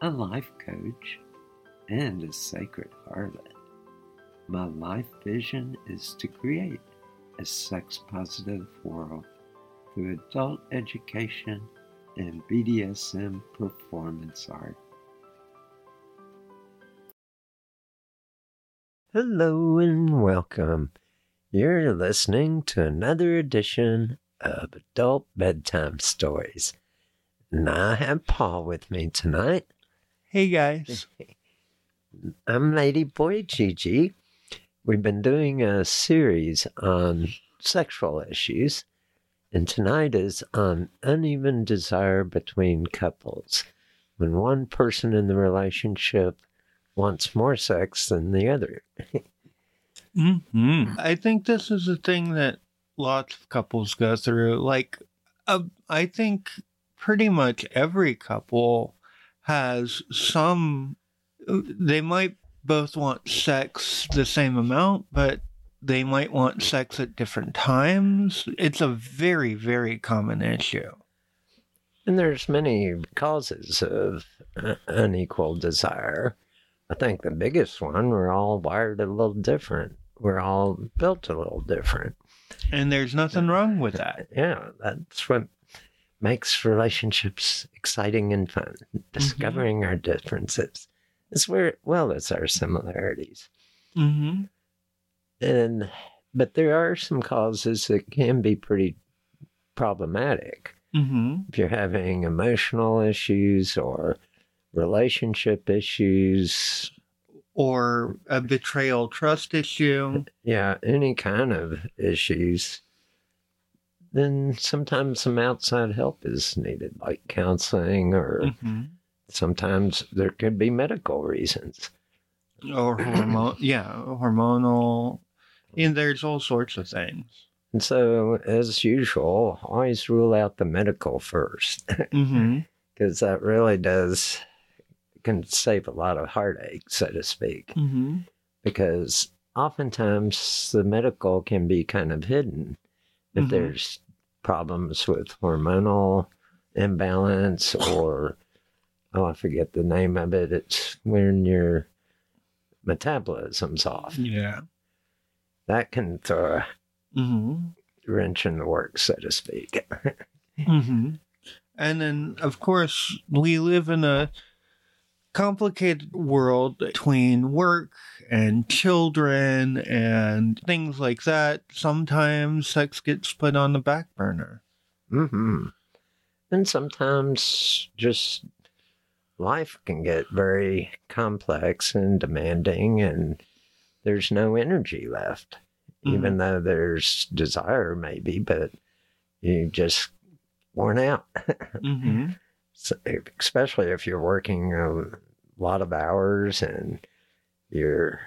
a life coach, and a sacred harlot. My life vision is to create a sex positive world through adult education and BDSM performance art. Hello and welcome. You're listening to another edition of Adult Bedtime Stories. And I have Paul with me tonight. Hey guys. I'm Lady Boy Gigi. We've been doing a series on sexual issues, and tonight is on uneven desire between couples. When one person in the relationship wants more sex than the other. hmm I think this is a thing that lots of couples go through. Like, uh, I think pretty much every couple has some. They might both want sex the same amount, but they might want sex at different times. It's a very, very common issue. And there's many causes of unequal desire. I think the biggest one, we're all wired a little different. We're all built a little different. And there's nothing wrong with that. Yeah, that's what makes relationships exciting and fun. Discovering our differences as where, well as our similarities. Mm-hmm. And, but there are some causes that can be pretty problematic. Mm-hmm. If you're having emotional issues or relationship issues, Or a betrayal trust issue. yeah, any kind of issues, then sometimes some outside help is needed, like counseling, or Mm-hmm. sometimes there could be medical reasons. Or hormone, yeah, hormonal. And there's all sorts of things. And so, as usual, always rule out the medical first, Mm-hmm. because that really does can save a lot of heartache, so to speak. Mm-hmm. because oftentimes the medical can be kind of hidden if Mhm. there's problems with hormonal imbalance or oh i forget the name of it it's when your metabolism's off Yeah. that can throw a Mm-hmm. wrench in the works so to speak Mm-hmm. And then, of course, we live in a complicated world between work and children and things like that. Sometimes sex gets put on the back burner. hmm and sometimes just life can get very complex and demanding, and there's no energy left, even though there's desire, maybe, but you just worn out. Mm-hmm. Especially if you're working a lot of hours and your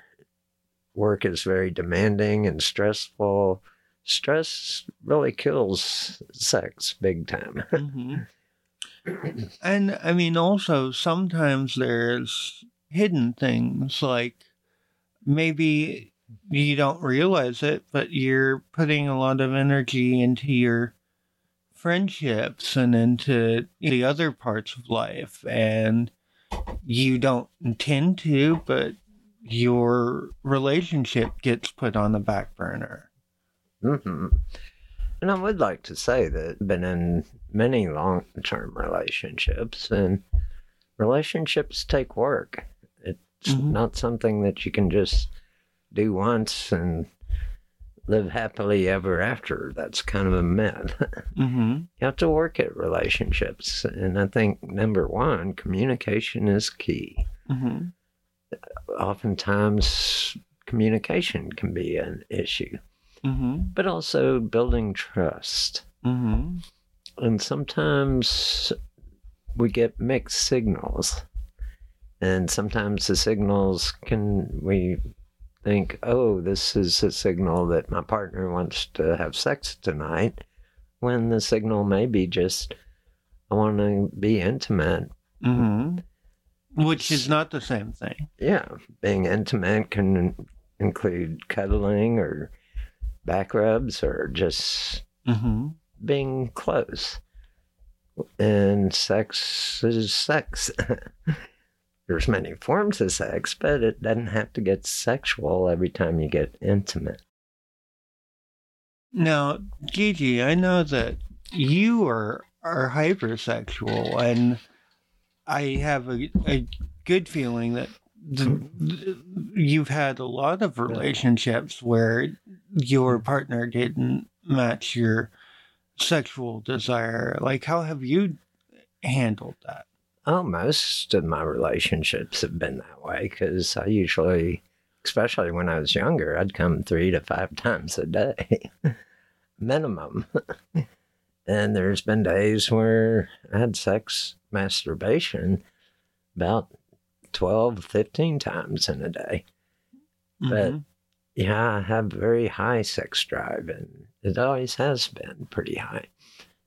work is very demanding and stressful. Stress really kills sex big time. hmm and I mean, also sometimes there's hidden things like maybe you don't realize it, but you're putting a lot of energy into your friendships and into the other parts of life, and you don't intend to, but your relationship gets put on the back burner. hmm And I would like to say that I've been in many long term relationships, and relationships take work. It's Mhm. not something that you can just do once and live happily ever after. That's kind of a myth. Mm-hmm. you have to work at relationships. And I think number one, communication is key. Mm-hmm. Oftentimes, communication can be an issue, Mm-hmm. but also building trust. Mm-hmm. And sometimes we get mixed signals. And sometimes the signals can, we think, oh, this is a signal that my partner wants to have sex tonight, when the signal may be just, I want to be intimate. Mm-hmm. Which is not the same thing. Yeah, being intimate can include cuddling or back rubs or just Mm-hmm. being close. And sex is sex. There's many forms of sex, but it doesn't have to get sexual every time you get intimate. Now, Gigi, I know that you are are hypersexual, and I have a, a good feeling that the, the- you've had a lot of relationships where your mm-hmm. partner didn't match your sexual desire. Like, how have you handled that? Oh, most of my relationships have been that way because I usually, especially when I was younger, I'd come three to five times a day, minimum. and there's been days where I had sex, masturbation, about 12, 15 times in a day. But- Mhm. Yeah, I have very high sex drive, and it always has been pretty high.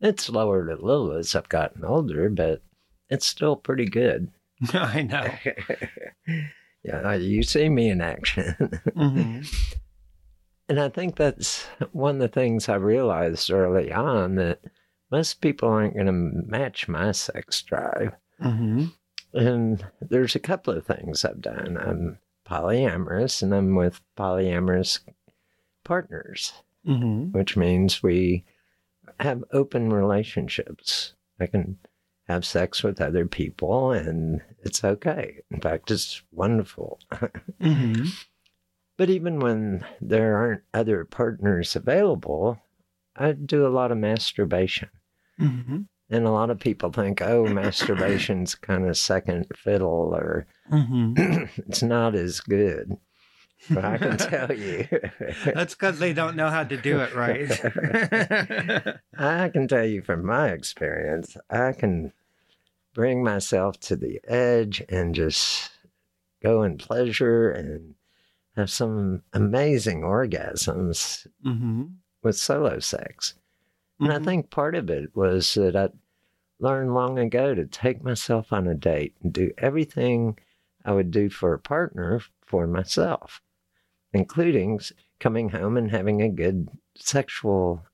It's lowered a little as I've gotten older, but it's still pretty good. I know. yeah, you see me in action. hmm and I think that's one of the things I realized early on that most people aren't going to match my sex drive. hmm And there's a couple of things I've done. I'm polyamorous and I'm with polyamorous partners, hmm which means we have open relationships. I can have sex with other people and it's okay. In fact, it's wonderful. hmm But even when there aren't other partners available, I do a lot of masturbation. hmm And a lot of people think, oh, masturbation's kind of second fiddle or hmm it's not as good. But I can tell you, That's because they don't know how to do it right. I can tell you from my experience, I can bring myself to the edge and just go in pleasure and have some amazing orgasms hmm with solo sex. And I think part of it was that I learned long ago to take myself on a date and do everything I would do for a partner for myself, including coming home and having a good sexual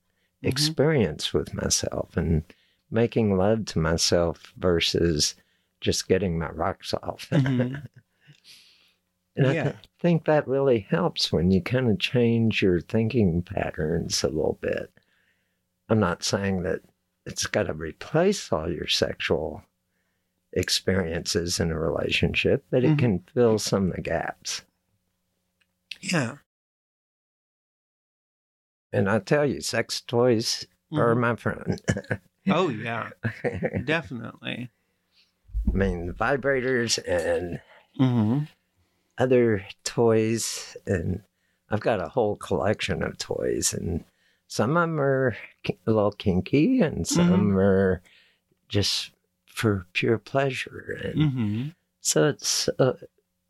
Mhm. experience with myself and making love to myself versus just getting my rocks off. Mhm. And I th- think that really helps when you kind of change your thinking patterns a little bit. I'm not saying that it's got to replace all your sexual experiences in a relationship, but it Mhm. can fill some of the gaps. Yeah. And I tell you, sex toys are Mhm. my friend. Oh yeah, definitely. I mean, vibrators and Mm-hmm. other toys, and I've got a whole collection of toys, and some of them are a little kinky, and some are just for pure pleasure. And Mm-hmm. so it's uh,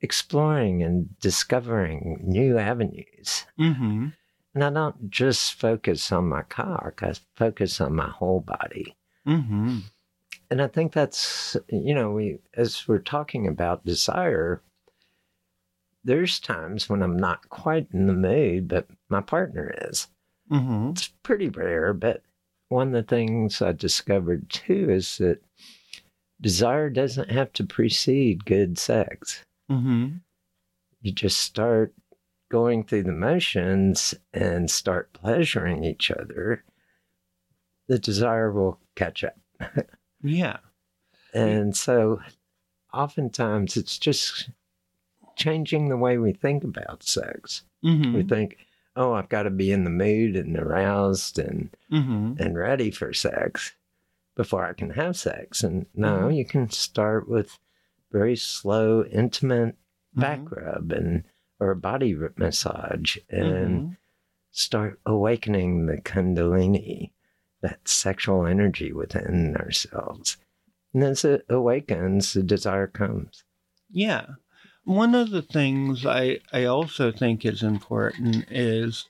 exploring and discovering new avenues. Mm-hmm. And I don't just focus on my cock, I focus on my whole body. Mm-hmm. And I think that's, you know, we, as we're talking about desire, there's times when I'm not quite in the mood, but my partner is. Mm-hmm. It's pretty rare, but one of the things I discovered too is that desire doesn't have to precede good sex. Mm-hmm. You just start going through the motions and start pleasuring each other. The desire will catch up. Yeah. And so oftentimes it's just changing the way we think about sex. Mm-hmm. We think, oh, I've got to be in the mood and aroused and, Mm-hmm. and ready for sex before I can have sex. And no, Mhm. you can start with very slow, intimate Mm-hmm. back rub and or body massage and Mm-hmm. start awakening the kundalini, that sexual energy within ourselves. And as it awakens, the desire comes. Yeah. One of the things I, I also think is important is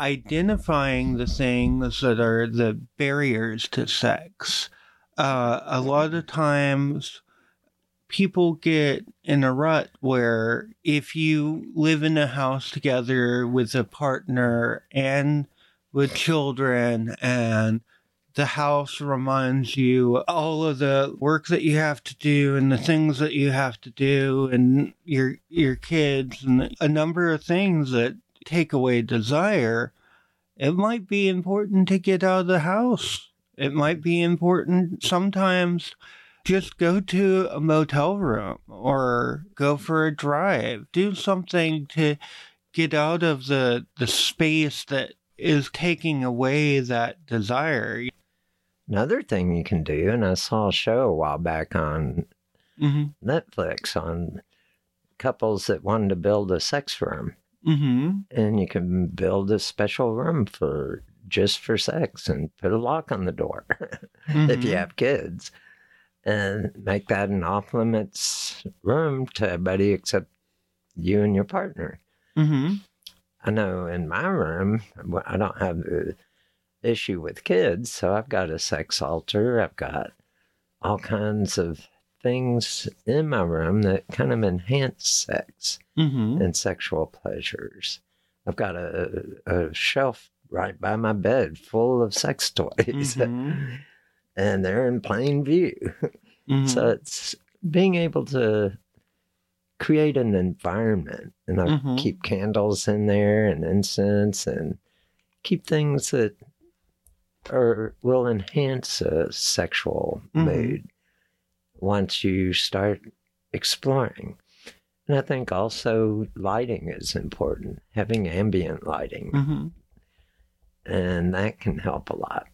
identifying the things that are the barriers to sex. Uh, a lot of times, people get in a rut where if you live in a house together with a partner and with children and the house reminds you all of the work that you have to do and the things that you have to do and your your kids and a number of things that take away desire it might be important to get out of the house. It might be important sometimes just go to a motel room or go for a drive do something to get out of the the space that is taking away that desire Another thing you can do, and I saw a show a while back on Mm-hmm. Netflix on couples that wanted to build a sex room. Mm-hmm. And you can build a special room for just for sex and put a lock on the door if you have kids and make that an off limits room to everybody except you and your partner. Mm-hmm. I know in my room, I don't have the issue with kids, so I've got a sex altar. I've got all kinds of things in my room that kind of enhance sex Mm-hmm. and sexual pleasures. I've got a, a shelf right by my bed full of sex toys, Mhm. and they're in plain view. Mm-hmm. So it's being able to create an environment, and I Mhm. keep candles in there and incense, and keep things that are will enhance a sexual Mhm. mood once you start exploring. And I think also lighting is important, having ambient lighting, Mm-hmm. and that can help a lot.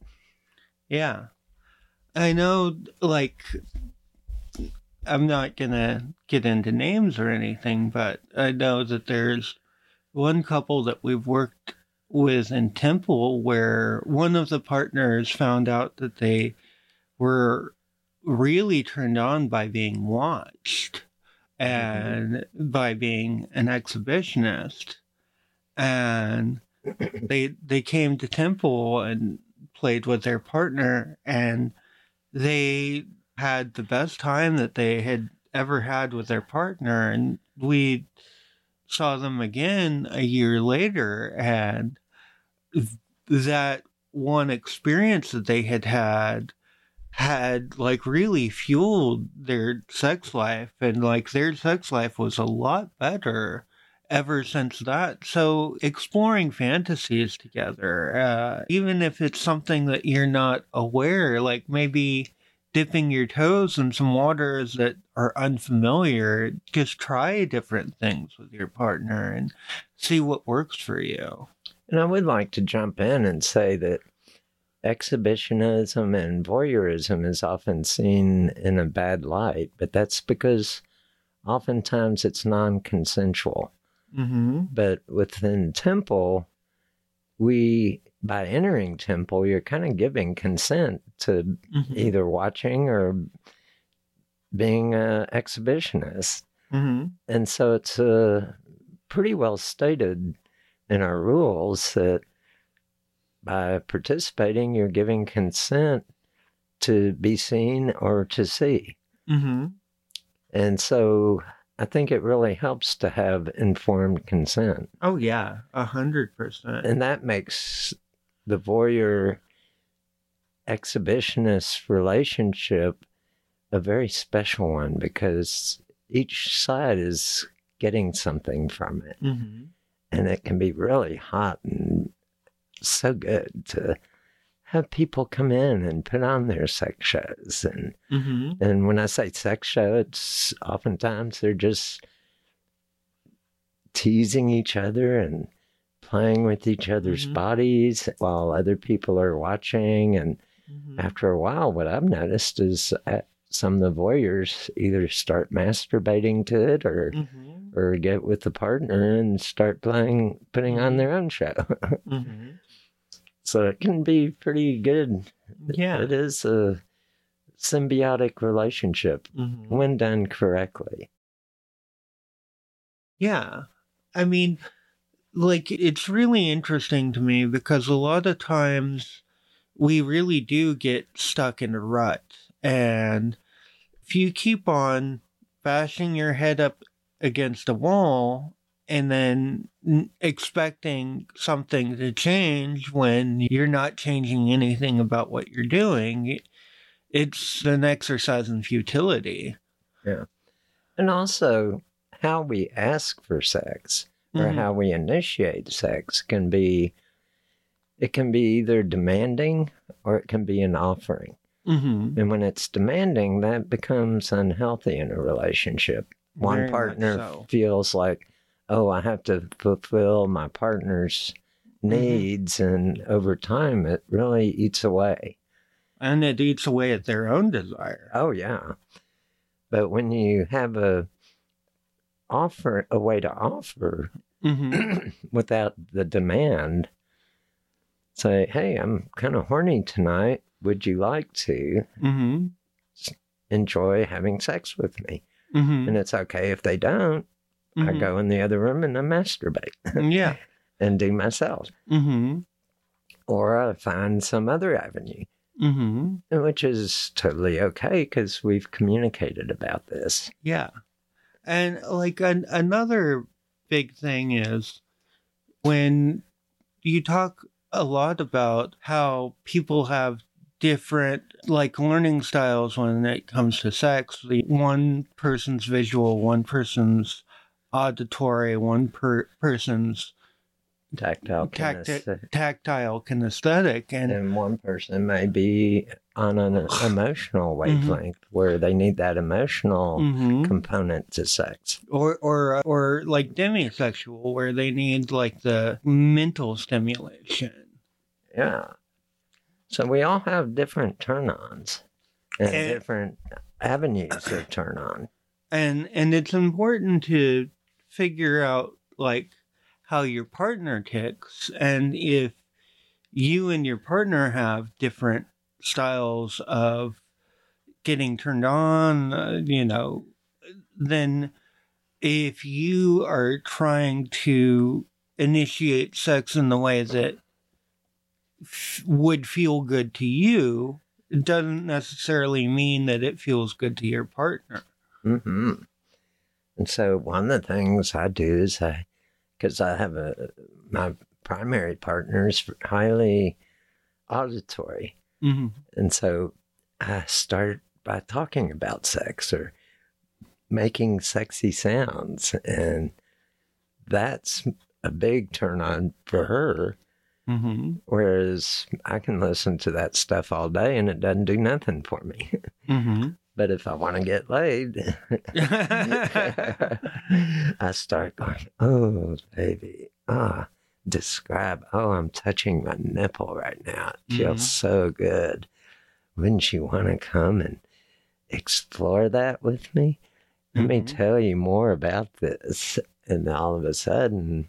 Yeah. I know, like, I'm not to get into names or anything, but I know that there's one couple that we've worked with in Temple where one of the partners found out that they were really turned on by being watched and by being an exhibitionist. And they they came to temple and played with their partner and they had the best time that they had ever had with their partner and we saw them again a year later and that one experience that they had had had like really fueled their sex life and like their sex life was a lot better ever since that. So exploring fantasies together, uh, even if it's something that you're not aware, like maybe dipping your toes in some waters that are unfamiliar, just try different things with your partner and see what works for you. And I would like to jump in and say that exhibitionism and voyeurism is often seen in a bad light, but that's because oftentimes it's non consensual. Mm-hmm. But within temple, we, by entering temple, you're kind of giving consent to Mm-hmm. either watching or being an exhibitionist. Mm-hmm. And so it's uh, pretty well stated in our rules that by participating, you're giving consent to be seen or to see. Mm-hmm. And so I think it really helps to have informed consent. Oh yeah, a hundred percent. And that makes the voyeur exhibitionist relationship a very special one because each side is getting something from it. Mm-hmm. And it can be really hot and so good to have people come in and put on their sex shows. And, Mm-hmm. and when I say sex show, it's oftentimes they're just teasing each other and playing with each other's Mhm. bodies while other people are watching. And Mm-hmm. after a while, what I've noticed is some of the voyeurs either start masturbating to it or Mm-hmm. or get with the partner and start playing, putting on Mhm. their own show. So it can be pretty good. Yeah. It is a symbiotic relationship Mm-hmm. when done correctly. Yeah. I mean, like, it's really interesting to me because a lot of times we really do get stuck in a rut. And if you keep on bashing your head up against a wall and then expecting something to change when you're not changing anything about what you're doing, it's an exercise in futility. Yeah. And also, how we ask for sex or Mhm. how we initiate sex can be. It can be either demanding or it can be an offering. Mhm. And when it's demanding, that becomes unhealthy in a relationship. One Very partner so. feels like, oh, I have to fulfill my partner's Mm-hmm. needs. And over time, it really eats away. and it eats away at their own desire. Oh, yeah. But when you have a offer, a way to offer Mm-hmm. without the demand, say, hey, I'm kind of horny tonight. Would you like to Mm-hmm. enjoy having sex with me? Mm-hmm. And it's okay if they don't. I go in the other room and I masturbate Yeah. and do myself. Mm-hmm. Or I find some other avenue, Mm-hmm. which is totally okay because we've communicated about this. Yeah. And like an, another big thing is when you talk a lot about how people have different like learning styles when it comes to sex the one person's visual one person's auditory one per person's Tactile Tacti- kinesthetic. tactile kinesthetic and And one person may be on an emotional wavelength where they need that emotional Mhm. component to sex. or or or like demisexual where they need like the mental stimulation Yeah. So we all have different turn ons and And- different avenues of turn on. and and it's important to figure out like how your partner ticks and if you and your partner have different styles of getting turned on uh, you know then if you are trying to initiate sex in the way that f- would feel good to you it doesn't necessarily mean that it feels good to your partner. Hmm And so one of the things I do is I, because I have a, my primary partner is highly auditory. hmm And so I start by talking about sex or making sexy sounds. And that's a big turn on for her. hmm Whereas I can listen to that stuff all day and it doesn't do nothing for me. hmm but if I want to get laid, I start going, oh, baby, ah, describe, oh, I'm touching my nipple right now. It feels Mhm. so good. Wouldn't you want to come and explore that with me? Let me Mhm. tell you more about this. And all of a sudden,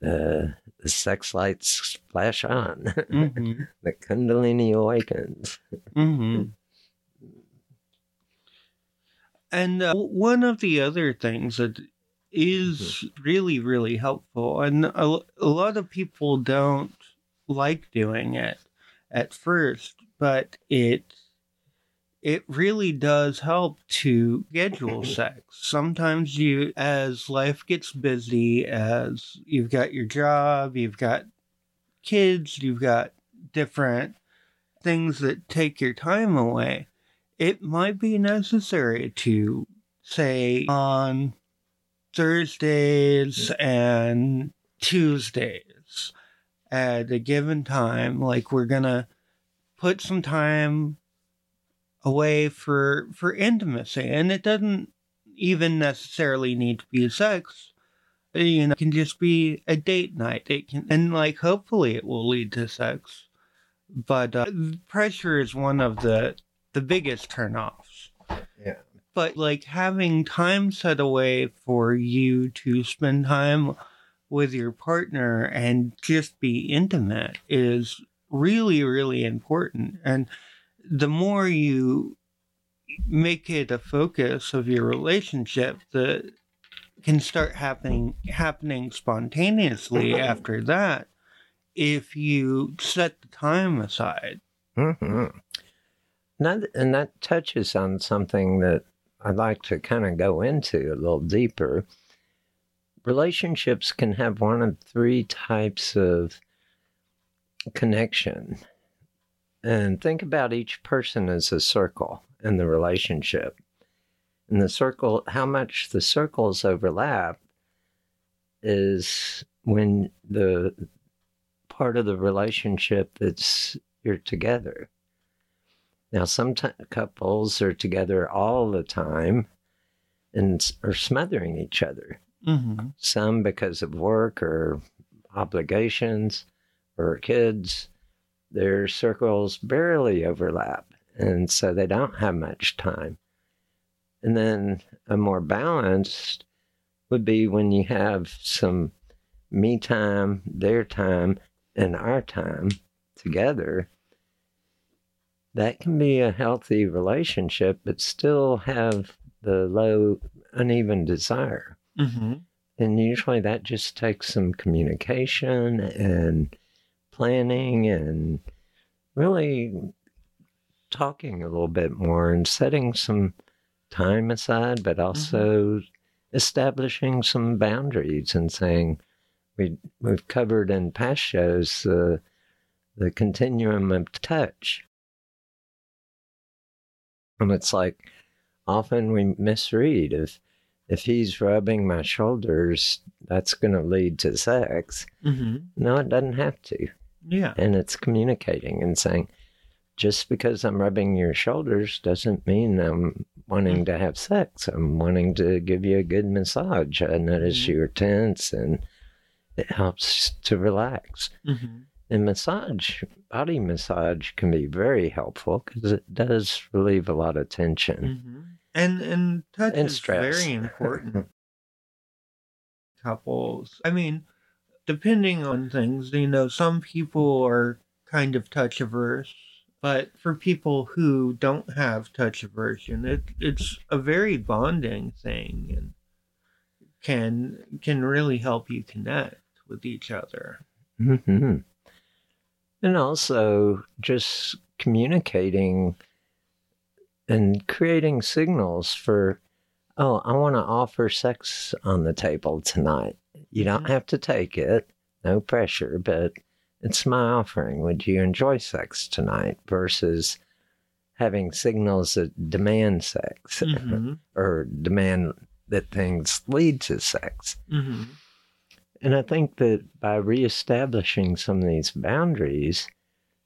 the, the sex lights flash on. Mhm. the Kundalini awakens. And uh, one of the other things that is really, really helpful, and a, a lot of people don't like doing it at first, but it it really does help to schedule sex. Sometimes you, as life gets busy, as you've got your job, you've got kids, you've got different things that take your time away, it might be necessary to say on Thursdays and Tuesdays at a given time, like we're gonna put some time away for for intimacy, and it doesn't even necessarily need to be sex. You know, it can just be a date night. It can, and like hopefully it will lead to sex but uh, pressure is one of the the biggest turnoffs. Yeah. But like having time set away for you to spend time with your partner and just be intimate is really really important and the more you make it a focus of your relationship the can start happening happening spontaneously after that if you set the time aside. hmm That, and that touches on something that I'd like to kind of go into a little deeper. Relationships can have one of three types of connection. And think about each person as a circle in the relationship. And the circle, how much the circles overlap is when the part of the relationship that's you're together. Now, some t- couples are together all the time and s- are smothering each other. Mm-hmm. Some because of work or obligations or kids. Their circles barely overlap, and so they don't have much time. And then a more balanced would be when you have some me time, their time, and our time together. That can be a healthy relationship, but still have the low, uneven desire. Mm-hmm. And usually that just takes some communication and planning and really talking a little bit more and setting some time aside, but also establishing some boundaries and saying, we, we've covered in past shows the, the continuum of touch. And it's like often we misread if if he's rubbing my shoulders, that's going to lead to sex. Mm-hmm. No, it doesn't have to. Yeah. And it's communicating and saying, just because I'm rubbing your shoulders doesn't mean I'm wanting to have sex. I'm wanting to give you a good massage. I notice Mhm. you're tense and it helps to relax. Mm-hmm. And massage, body massage can be very helpful because it does relieve a lot of tension. Mm-hmm. And and touch And is stress. very important. Couples. I mean, depending on things, you know, some people are kind of touch averse, but for people who don't have touch aversion, it it's a very bonding thing and can can really help you connect with each other. hmm And also just communicating and creating signals for, oh, I want to offer sex on the table tonight. You don't have to take it, no pressure, but it's my offering. Would you enjoy sex tonight? Versus having signals that demand sex Mm-hmm. or demand that things lead to sex. Mm-hmm. And I think that by reestablishing some of these boundaries,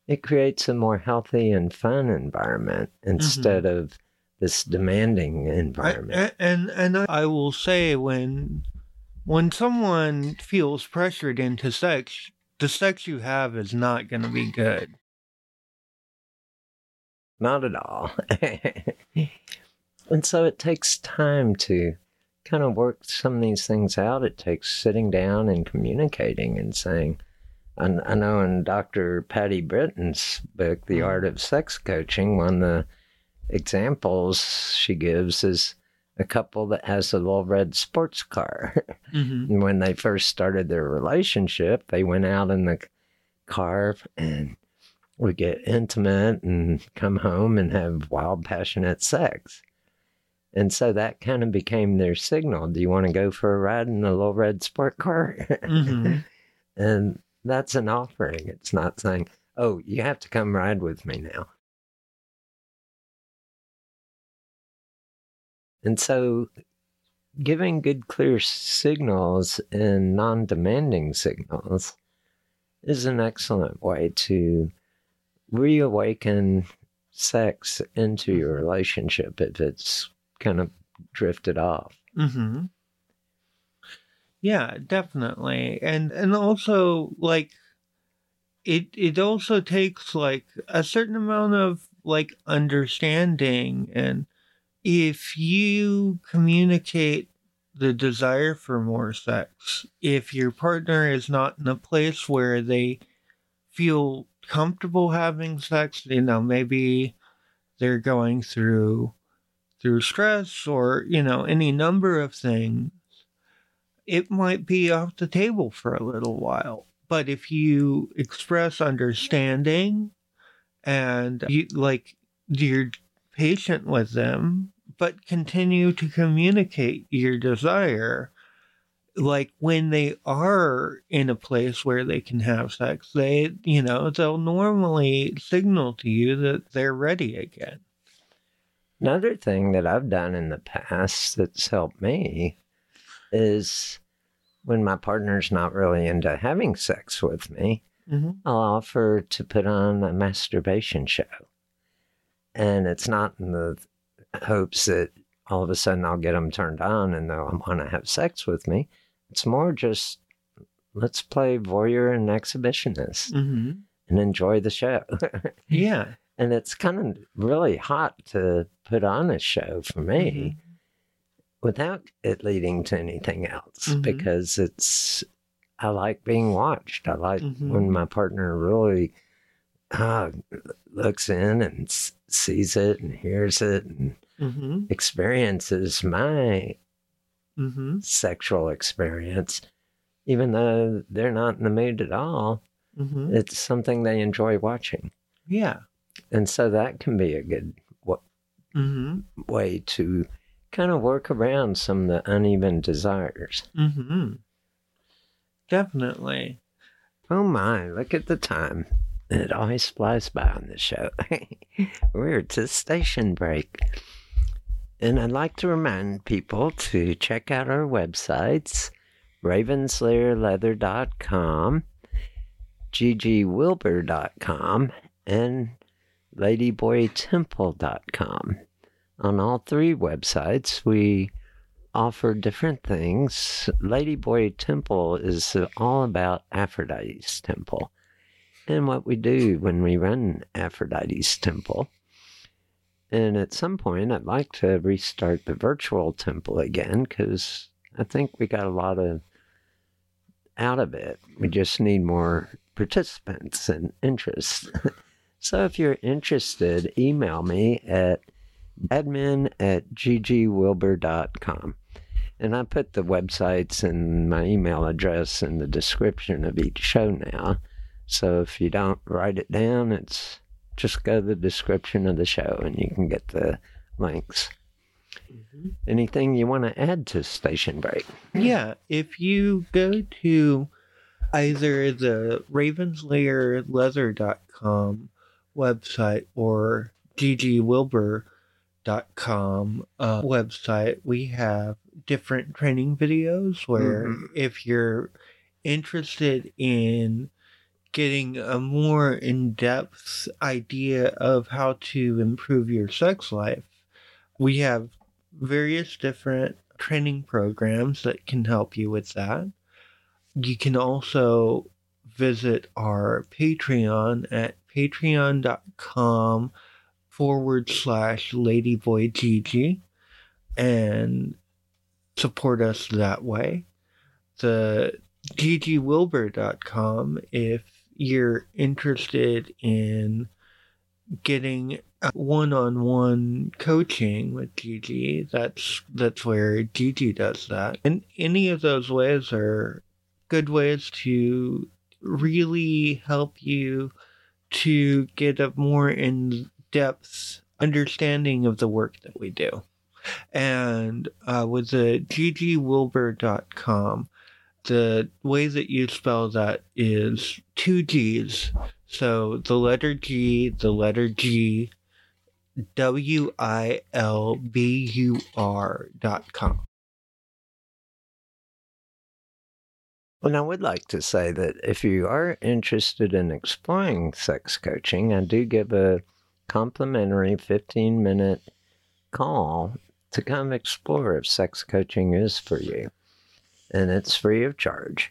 it creates a more healthy and fun environment mm-hmm. instead of this demanding environment. a- and and I will say when when someone feels pressured into sex, the sex you have is not going to be good. Not at all. and so it takes time to kind of work some of these things out. It takes sitting down and communicating and saying, I, I know in Dr. Patti Britton's book, The Art of Sex Coaching, one of the examples she gives is a couple that has a little red sports car. Mm-hmm. and when they first started their relationship, they went out in the car and would get intimate and come home and have wild, passionate sex. And so that kind of became their signal. Do you want to go for a ride in a little red sport car? Mm-hmm. and that's an offering. It's not saying, oh, you have to come ride with me now. And so giving good, clear signals and non demanding signals is an excellent way to reawaken sex into your relationship if it's kind of drifted off. Mm-hmm. Yeah, definitely. And and also like it it also takes like a certain amount of like understanding and if you communicate the desire for more sex, if your partner is not in a place where they feel comfortable having sex, you know, maybe they're going through through stress or, you know, any number of things, it might be off the table for a little while. But if you express understanding and you like you're patient with them, but continue to communicate your desire, like when they are in a place where they can have sex, they, you know, they'll normally signal to you that they're ready again. Another thing that I've done in the past that's helped me is when my partner's not really into having sex with me, Mm-hmm. I'll offer to put on a masturbation show. And it's not in the hopes that all of a sudden I'll get them turned on and they'll want to have sex with me. It's more just let's play voyeur and exhibitionist Mm-hmm. and enjoy the show. Yeah. And it's kind of really hot to put on a show for me without it leading to anything else Mhm. because it's I like being watched. I like Mhm. when my partner really uh, looks in and s- sees it and hears it and Mm-hmm. experiences my Mm-hmm. sexual experience, even though they're not in the mood at all. Mm-hmm. It's something they enjoy watching, Yeah. And so that can be a good wa- Mm-hmm. way to kind of work around some of the uneven desires. Mm-hmm. Definitely. Oh my, look at the time. It always flies by on the show. We're to station break. And I'd like to remind people to check out our websites ravenslairleather.com, ggwilbur.com, and ladyboytemple.com. On all three websites, we offer different things. Ladyboy Temple is all about Aphrodite's temple and what we do when we run Aphrodite's temple. And at some point, I'd like to restart the virtual temple again because I think we got a lot of out of it. We just need more participants and interest. so if you're interested, email me at admin at ggwilbur.com. And I put the websites and my email address in the description of each show now. So if you don't write it down, it's just go to the description of the show and you can get the links. Mm-hmm. Anything you want to add to Station Break? Yeah. If you go to either the ravenslairleather.com website or ggwilbur.com uh, website, we have different training videos where Mhm. if you're interested in getting a more in-depth idea of how to improve your sex life, we have various different training programs that can help you with that. You can also visit our Patreon at patreon.com forward slash ladyboygigi and support us that way. The ggwilbur.com if you're interested in getting one-on-one coaching with Gigi. That's that's where Gigi does that. And any of those ways are good ways to really help you to get a more in-depth understanding of the work that we do. And uh, with the ggwilbur.com, the way that you spell that is two G's. So the letter G, the letter G, W I L B U R dot com. Well, I would like to say that if you are interested in exploring sex coaching, I do give a complimentary 15 minute call to come explore if sex coaching is for you. And it's free of charge.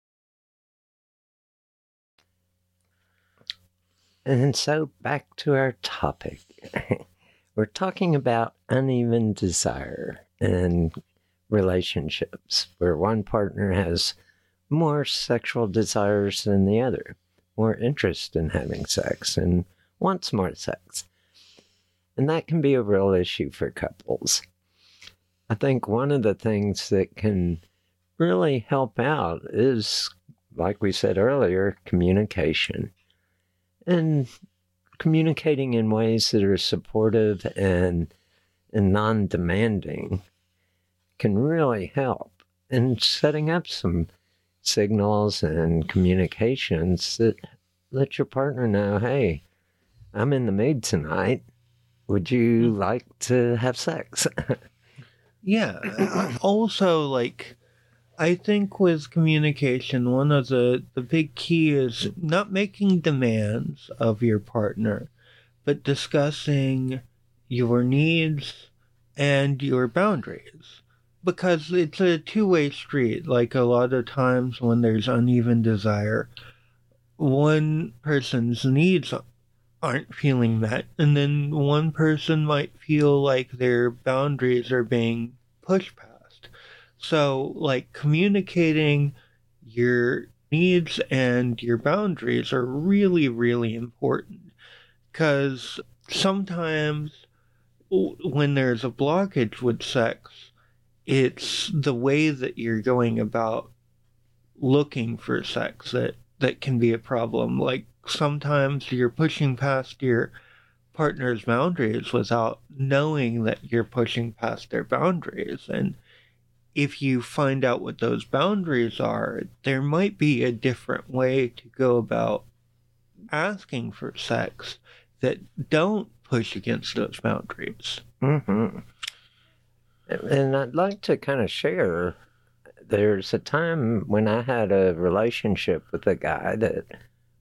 And so back to our topic. We're talking about uneven desire and relationships where one partner has more sexual desires than the other, more interest in having sex, and wants more sex. And that can be a real issue for couples. I think one of the things that can really help out is, like we said earlier, communication and communicating in ways that are supportive and, and non demanding can really help in setting up some signals and communications that let your partner know hey, I'm in the mood tonight. Would you hmm. like to have sex? Yeah. also, like, I think with communication, one of the, the big key is not making demands of your partner, but discussing your needs and your boundaries. Because it's a two way street. Like a lot of times when there's uneven desire, one person's needs aren't feeling met, and then one person might feel like their boundaries are being pushed past. So, like, communicating your needs and your boundaries are really, really important because sometimes when there's a blockage with sex, it's the way that you're going about looking for sex that, that can be a problem. Like, sometimes you're pushing past your partner's boundaries without knowing that you're pushing past their boundaries. And if you find out what those boundaries are, there might be a different way to go about asking for sex that don't push against those boundaries. Mm-hmm. And I'd like to kind of share. There's a time when I had a relationship with a guy that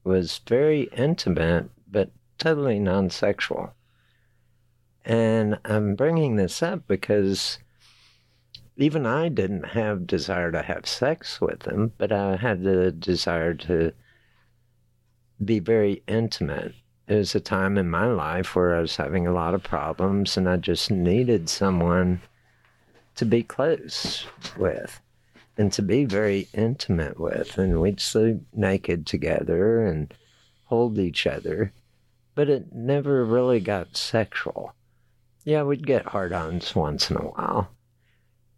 was very intimate, but totally non sexual. And I'm bringing this up because even I didn't have desire to have sex with him, but I had the desire to be very intimate. It was a time in my life where I was having a lot of problems and I just needed someone to be close with. and to be very intimate with. And we'd sleep naked together and hold each other, but it never really got sexual. Yeah, we'd get hard ons once in a while,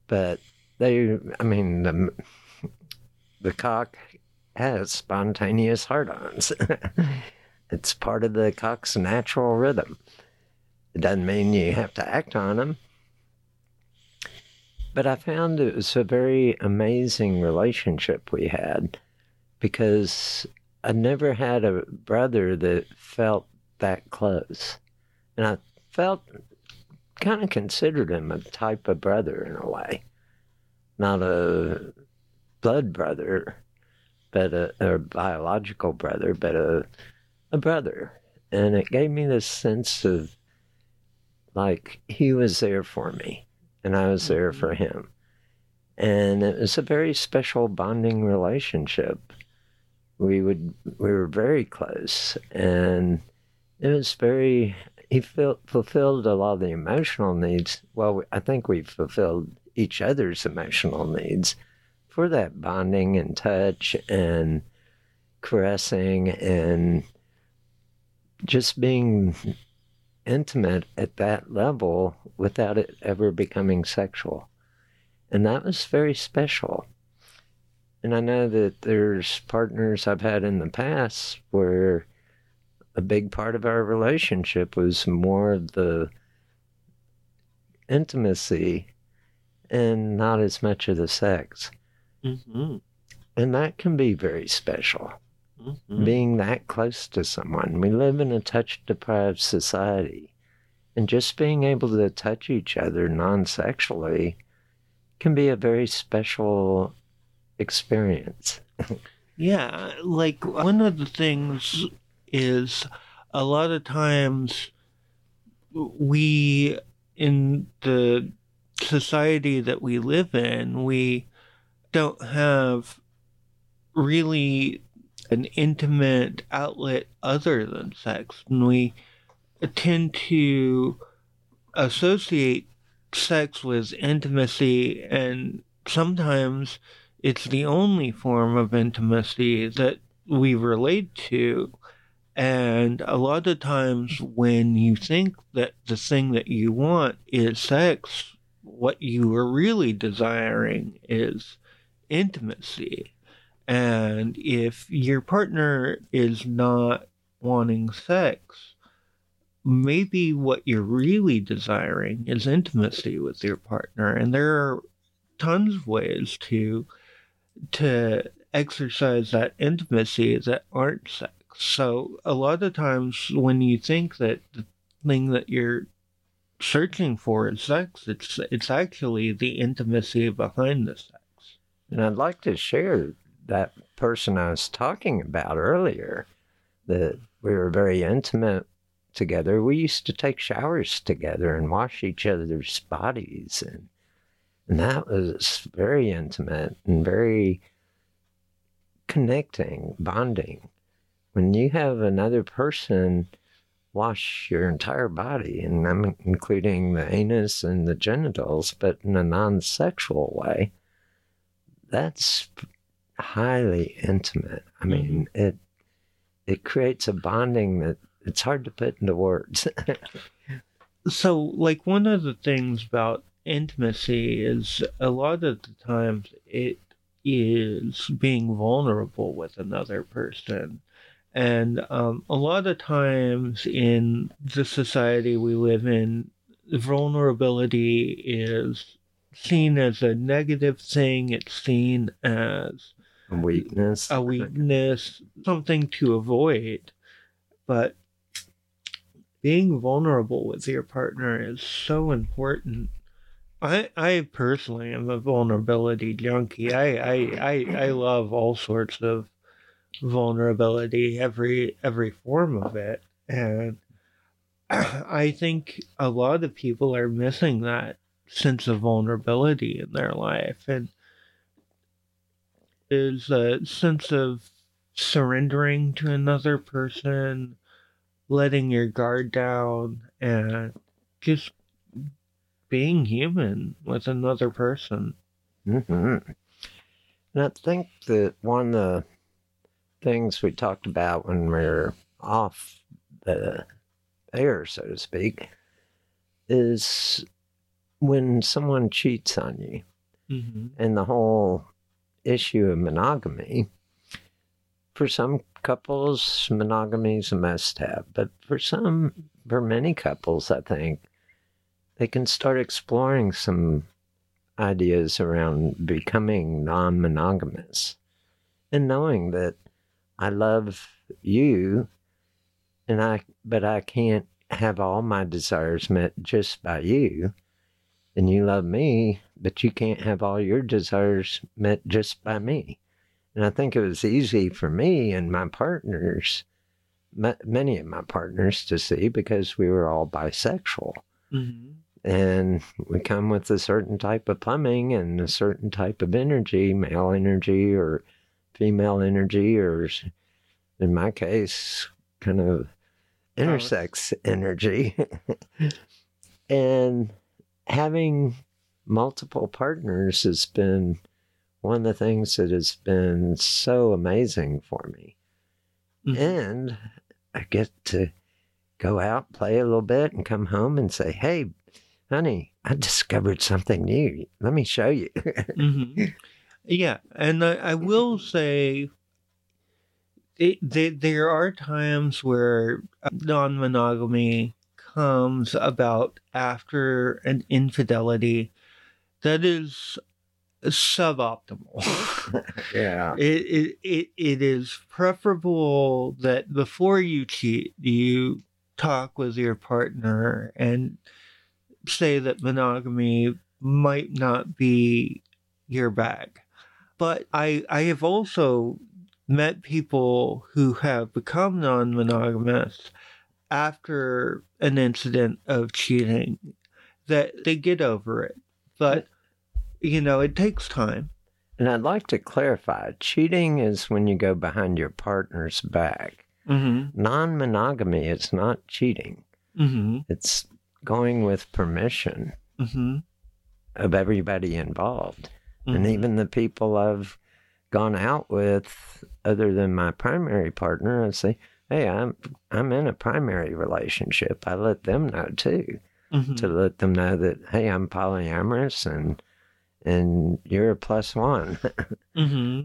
but they, I mean, the, the cock has spontaneous hard ons. it's part of the cock's natural rhythm. It doesn't mean you have to act on them. But I found it was a very amazing relationship we had because I never had a brother that felt that close. And I felt kind of considered him a type of brother in a way. Not a blood brother, but a, a biological brother, but a, a brother. And it gave me this sense of like he was there for me and I was there for mm-hmm. him. And it was a very special bonding relationship. We would we were very close and it was very he felt, fulfilled a lot of the emotional needs. Well, I think we fulfilled each other's emotional needs for that bonding and touch and caressing and just being intimate at that level without it ever becoming sexual. And that was very special. And I know that there's partners I've had in the past where a big part of our relationship was more of the intimacy and not as much of the sex. Mm-hmm. And that can be very special Mm-hmm. being that close to someone. We live in a touch deprived society, and just being able to touch each other non sexually can be a very special experience. Yeah, like one of the things is a lot of times we, in the society that we live in, we don't have really an intimate outlet other than sex. And we tend to associate sex with intimacy, and sometimes it's the only form of intimacy that we relate to. And a lot of times, when you think that the thing that you want is sex, what you are really desiring is intimacy. And if your partner is not wanting sex, maybe what you're really desiring is intimacy with your partner. And there are tons of ways to to exercise that intimacy that aren't sex. So a lot of times when you think that the thing that you're searching for is sex, it's it's actually the intimacy behind the sex. And I'd like to share that person I was talking about earlier, that we were very intimate together. We used to take showers together and wash each other's bodies and and that was very intimate and very connecting, bonding. When you have another person wash your entire body, and I'm including the anus and the genitals, but in a non sexual way, that's highly intimate. I mm-hmm. mean, it it creates a bonding that it's hard to put into words. so like one of the things about intimacy is a lot of the times it is being vulnerable with another person and um, a lot of times in the society we live in vulnerability is seen as a negative thing it's seen as weakness. a weakness something to avoid but being vulnerable with your partner is so important I, I personally am a vulnerability junkie. I, I, I, I love all sorts of vulnerability, every every form of it, and I think a lot of people are missing that sense of vulnerability in their life, and is a sense of surrendering to another person, letting your guard down, and just being human with another person. hmm And I think that one the things we talked about when we are off the air, so to speak, is when someone cheats on you Mm-hmm. and the whole issue of monogamy. For some couples, monogamy is a must have, but for some, for many couples, I think they can start exploring some ideas around becoming non monogamous and knowing that I love you and I but I can't have all my desires met just by you. And you love me but you can't have all your desires met just by me. And I think it was easy for me and my partners ma- many of my partners to see because we were all bisexual. Mm-hmm. and we come with a certain type of plumbing and a certain type of energy, male energy or female energy, or in my case, kind of intersex energy. and having multiple partners has been one of the things that has been so amazing for me Mhm. and I get to go out, play a little bit, and come home and say, "Hey, honey, I discovered something new. Let me show you." hmm Yeah, and I, I will say, it, there there are times where non monogamy comes about after an infidelity that is suboptimal. yeah, it, it, it, it is preferable that before you cheat, you talk with your partner and say that monogamy might not be your bag. But I, I have also met people who have become non monogamous after an incident of cheating that they get over it. But, you know, it takes time. and I'd like to clarify: cheating is when you go behind your partner's back. Mm-hmm. Non-monogamy is not cheating; Mm-hmm. it's going with permission Mm-hmm. of everybody involved. And Mhm. even the people I've gone out with, other than my primary partner, I say, "Hey, I'm I'm in a primary relationship." I let them know too, Mhm. to let them know that, "Hey, I'm polyamorous, and and you're a plus one." hmm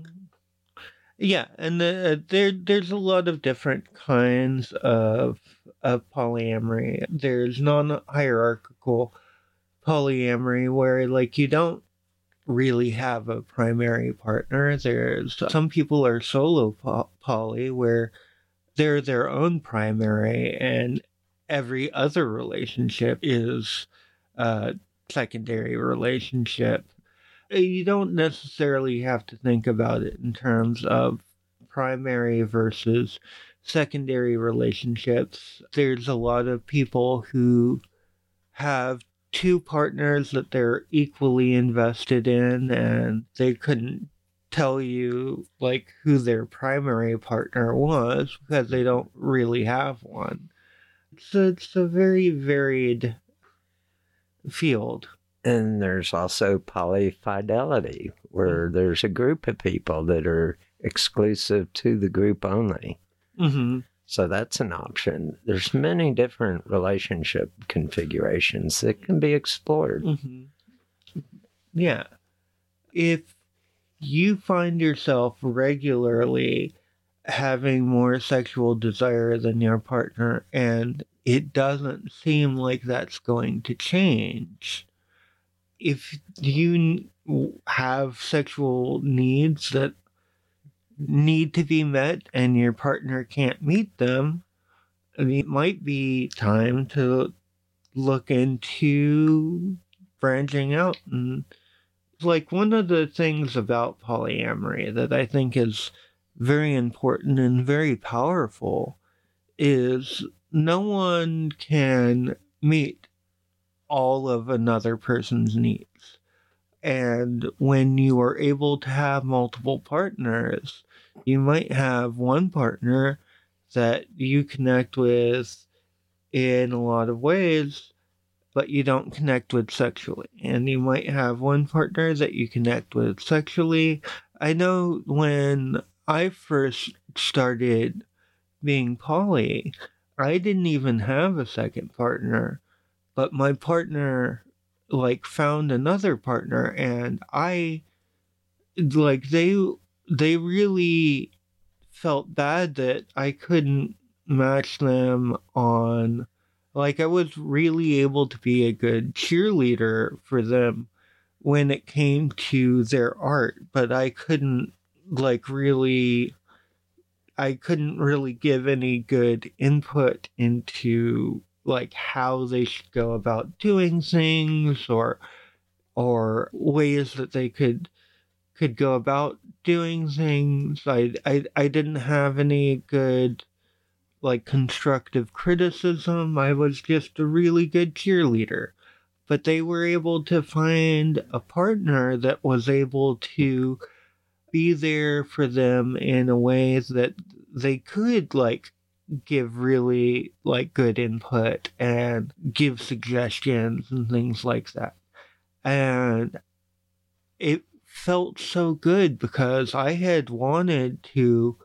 Yeah, and uh, there there's a lot of different kinds of of polyamory. There's non-hierarchical polyamory where like you don't really have a primary partner. There's some people are solo poly where they're their own primary and every other relationship is a secondary relationship uh, you don't necessarily have to think about it in terms of primary versus secondary relationships. There's a lot of people who have two partners that they're equally invested in, and they couldn't tell you like who their primary partner was because they don't really have one. So it's a very varied field. and there's also polyfidelity, where there's a group of people that are exclusive to the group only. Mm-hmm. So that's an option. There's many different relationship configurations that can be explored. hmm Yeah. If you find yourself regularly having more sexual desire than your partner and it doesn't seem like that's going to change, if you have sexual needs that need to be met and your partner can't meet them, I mean, it might be time to look into branching out and like one of the things about polyamory that I think is very important and very powerful is no one can meet all of another person's needs. And when you are able to have multiple partners, you might have one partner that you connect with in a lot of ways, but you don't connect with sexually. And you might have one partner that you connect with sexually, I know when I first started being poly, I didn't even have a second partner, but my partner like found another partner and I like they they really felt bad that I couldn't match them on like I was really able to be a good cheerleader for them when it came to their art, but I couldn't like really I couldn't really give any good input into like how they should go about doing things or or ways that they could could go about doing things. I I I didn't have any good like constructive criticism. I was just a really good cheerleader. But they were able to find a partner that was able to be there for them in a way that they could like give really like good input and give suggestions and things like that. And it felt so good because I had wanted to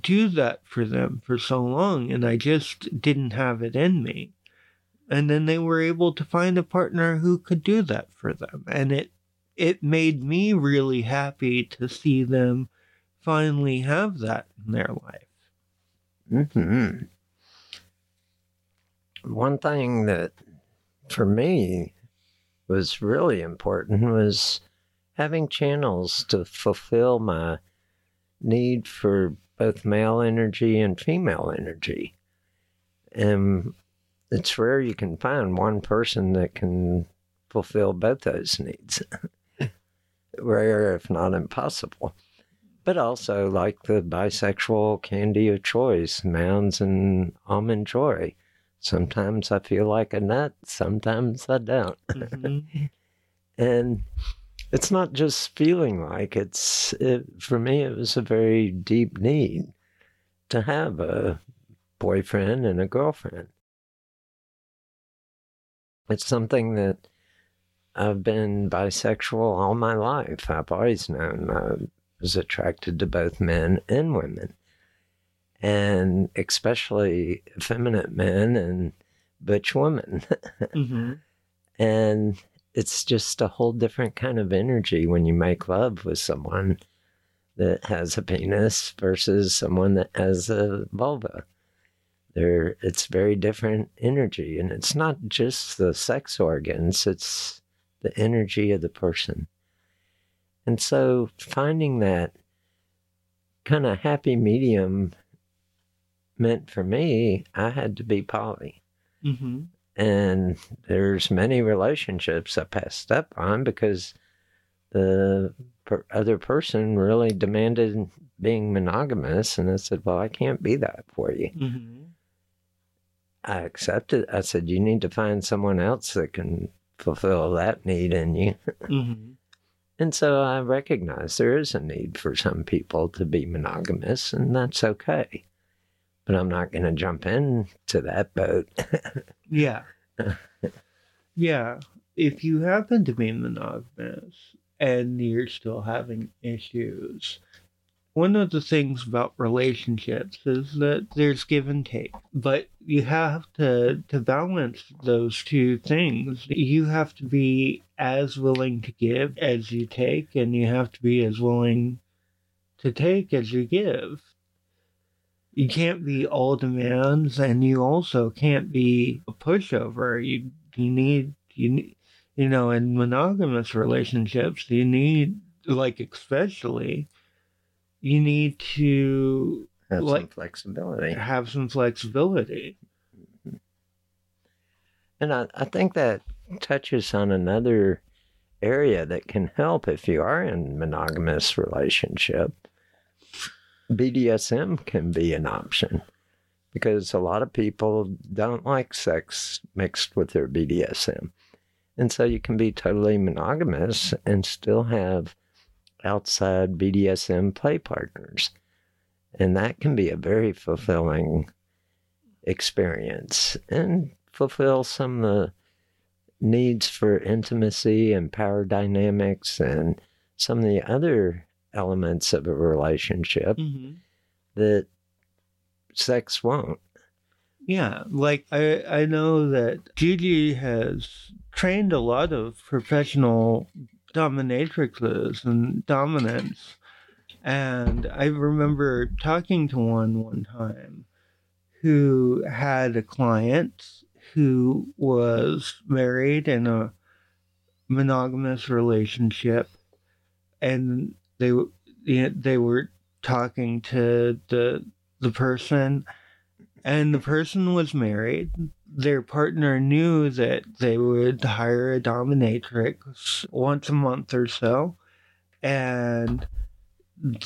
do that for them for so long and I just didn't have it in me. And then they were able to find a partner who could do that for them. And it it made me really happy to see them finally have that in their life. hmm One thing that for me was really important was having channels to fulfill my need for both male energy and female energy. And it's rare you can find one person that can fulfill both those needs. rare, if not impossible. But also, like the bisexual candy of choice, Mounds and Almond Joy. Sometimes I feel like a nut, sometimes I don't. Mhm. and it's not just feeling like it's it, for me it was a very deep need to have a boyfriend and a girlfriend. It's something that i've been bisexual all my life. I've always known i was attracted to both men and women and especially effeminate men and butch women. Mhm. and it's just a whole different kind of energy when you make love with someone that has a penis versus someone that has a vulva. There, it's very different energy, and it's not just the sex organs; it's the energy of the person. And so, finding that kind of happy medium meant for me, I had to be poly Mhm. And there's many relationships I passed up on because the per- other person really demanded being monogamous, and I said, "Well, I can't be that for you." Mhm. I accepted. I said, "You need to find someone else that can fulfill that need in you." Mhm. And so I recognize there is a need for some people to be monogamous, and that's okay. But I'm not going to jump into that boat. Yeah. yeah. If you happen to be monogamous and you're still having issues, one of the things about relationships is that there's give and take. But you have to to balance those two things. You have to be as willing to give as you take, and you have to be as willing to take as you give you can't be all demands and you also can't be a pushover you you need you need you know in monogamous relationships you need like especially you need to Have some flexibility. have some flexibility mm-hmm. And I, I think that touches on another area that can help if you are in monogamous relationship. BDSM can be an option because a lot of people don't like sex mixed with their BDSM. And so you can be totally monogamous and still have outside BDSM play partners. And that can be a very fulfilling experience and fulfill some of the needs for intimacy and power dynamics and some of the other elements of a relationship Mm-hmm. that sex won't. Yeah, like I I know that Gigi has trained a lot of professional dominatrixes and dominants, and I remember talking to one one time who had a client who was married in a monogamous relationship, and they w- they were talking to the the person and the person was married. Their partner knew that they would hire a dominatrix once a month or so. And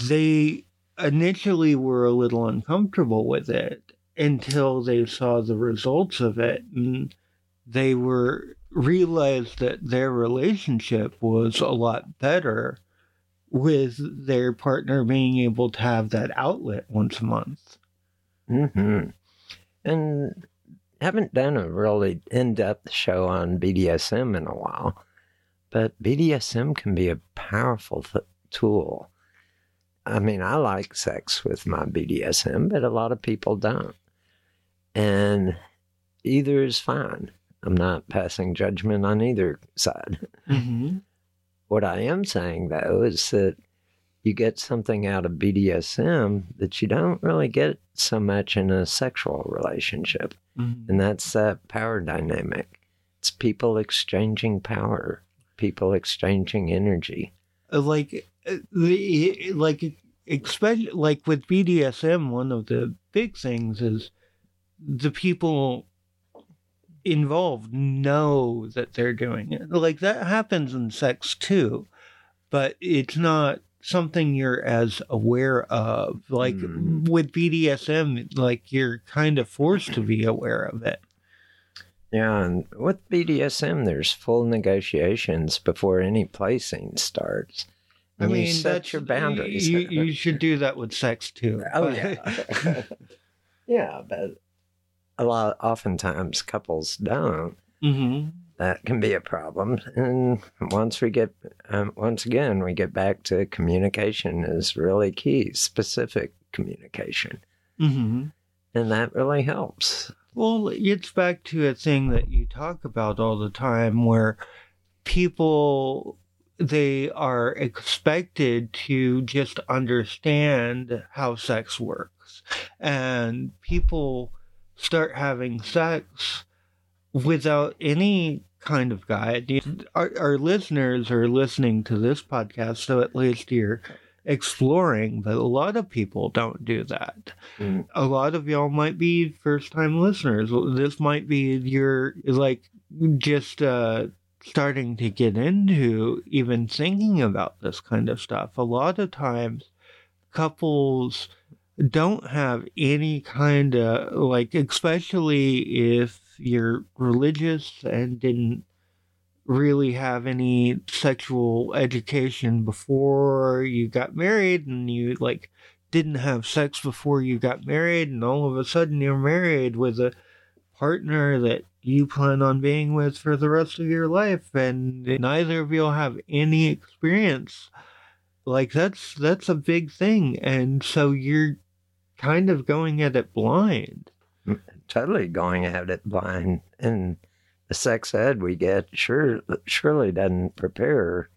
they initially were a little uncomfortable with it until they saw the results of it. And they were realized that their relationship was a lot better with their partner being able to have that outlet once a month. hmm And haven't done a really in depth show on BDSM in a while, but BDSM can be a powerful th- tool. I mean, I like sex with my BDSM, but a lot of people don't. And either is fine. I'm not passing judgment on either side. Mm-hmm. What I am saying, though, is that you get something out of BDSM that you don't really get so much in a sexual relationship. Mm-hmm. And that's that power dynamic. It's people exchanging power, people exchanging energy. Uh, like uh, the like especially like with BDSM, one of the big things is the people involved know that they're doing it. Like that happens in sex too, but it's not something you're as aware of. Like Mm. with BDSM, like you're kind of forced to be aware of it. Yeah, and with BDSM, there's full negotiations before any placing starts. I mean, you set that's- your boundaries. You, you should do that with sex too. oh but- yeah, yeah, but a lot, oftentimes, couples don't. hmm that can be a problem. And once we get, um, once again, we get back to communication is really key, specific communication. hmm And that really helps. Well, it's back to a thing that you talk about all the time where people they are expected to just understand how sex works and people start having sex without any kind of guide our, our listeners are listening to this podcast so at least you're exploring but a lot of people don't do that Mm. a lot of y'all might be first time listeners. This might be your like just uh starting to get into even thinking about this kind of stuff. A lot of times couples don't have any kind of like especially if you're religious and didn't really have any sexual education before you got married and you like didn't have sex before you got married and all of a sudden you're married with a partner that you plan on being with for the rest of your life and neither of you'll have any experience like that's that's a big thing. And so you're kind of going at it blind Totally going at it blind. And the sex ed we get sure surely doesn't prepare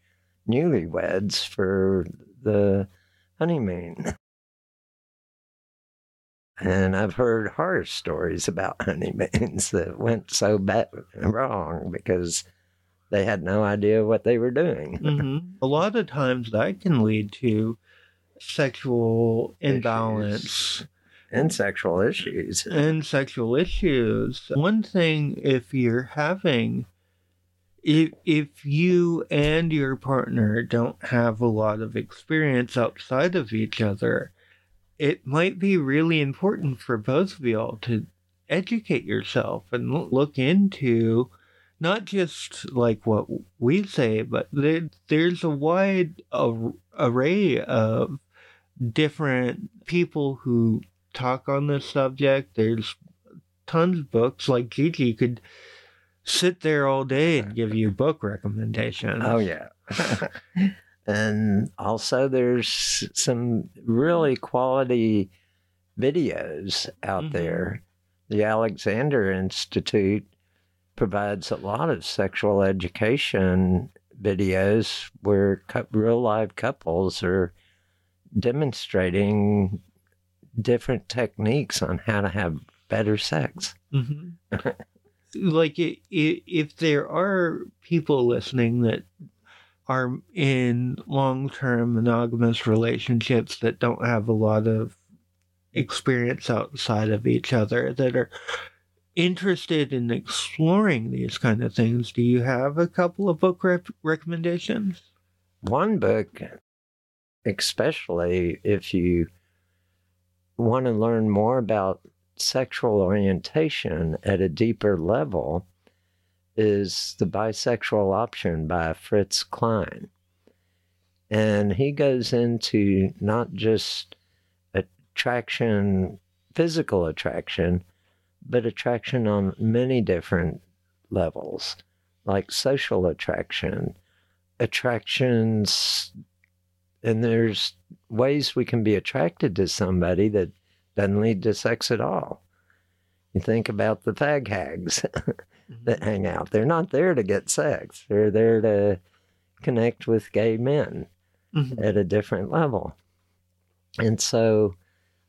newlyweds for the honeymoon. And I've heard horror stories about honeymoons that went so bad wrong because they had no idea what they were doing. hmm a lot of times that can lead to sexual imbalance And sexual issues. and sexual issues. One thing, if you're having, if if you and your partner don't have a lot of experience outside of each other, it might be really important for both of y'all to educate yourself and look into not just like what we say, but there, there's a wide ar- array of different people who talk on this subject. There's tons of books. Like Gigi could sit there all day and give you book recommendations. Oh yeah. And also, there's some really quality videos out Mhm. there. The Alexander Institute provides a lot of sexual education videos where real live couples are demonstrating different techniques on how to have better sex. hmm like if there are people listening that are in long-term monogamous relationships that don't have a lot of experience outside of each other that are interested in exploring these kind of things do you have a couple of book rep- recommendations one book, especially if you want to learn more about sexual orientation at a deeper level, is The Bisexual Option by Fritz Klein. And he goes into not just attraction, physical attraction, but attraction on many different levels, like social attraction, attractions and there's ways we can be attracted to somebody that doesn't lead to sex at all. You think about the fag hags that hang out. They're not there to get sex. They're there to connect with gay men Mhm. at a different level. And so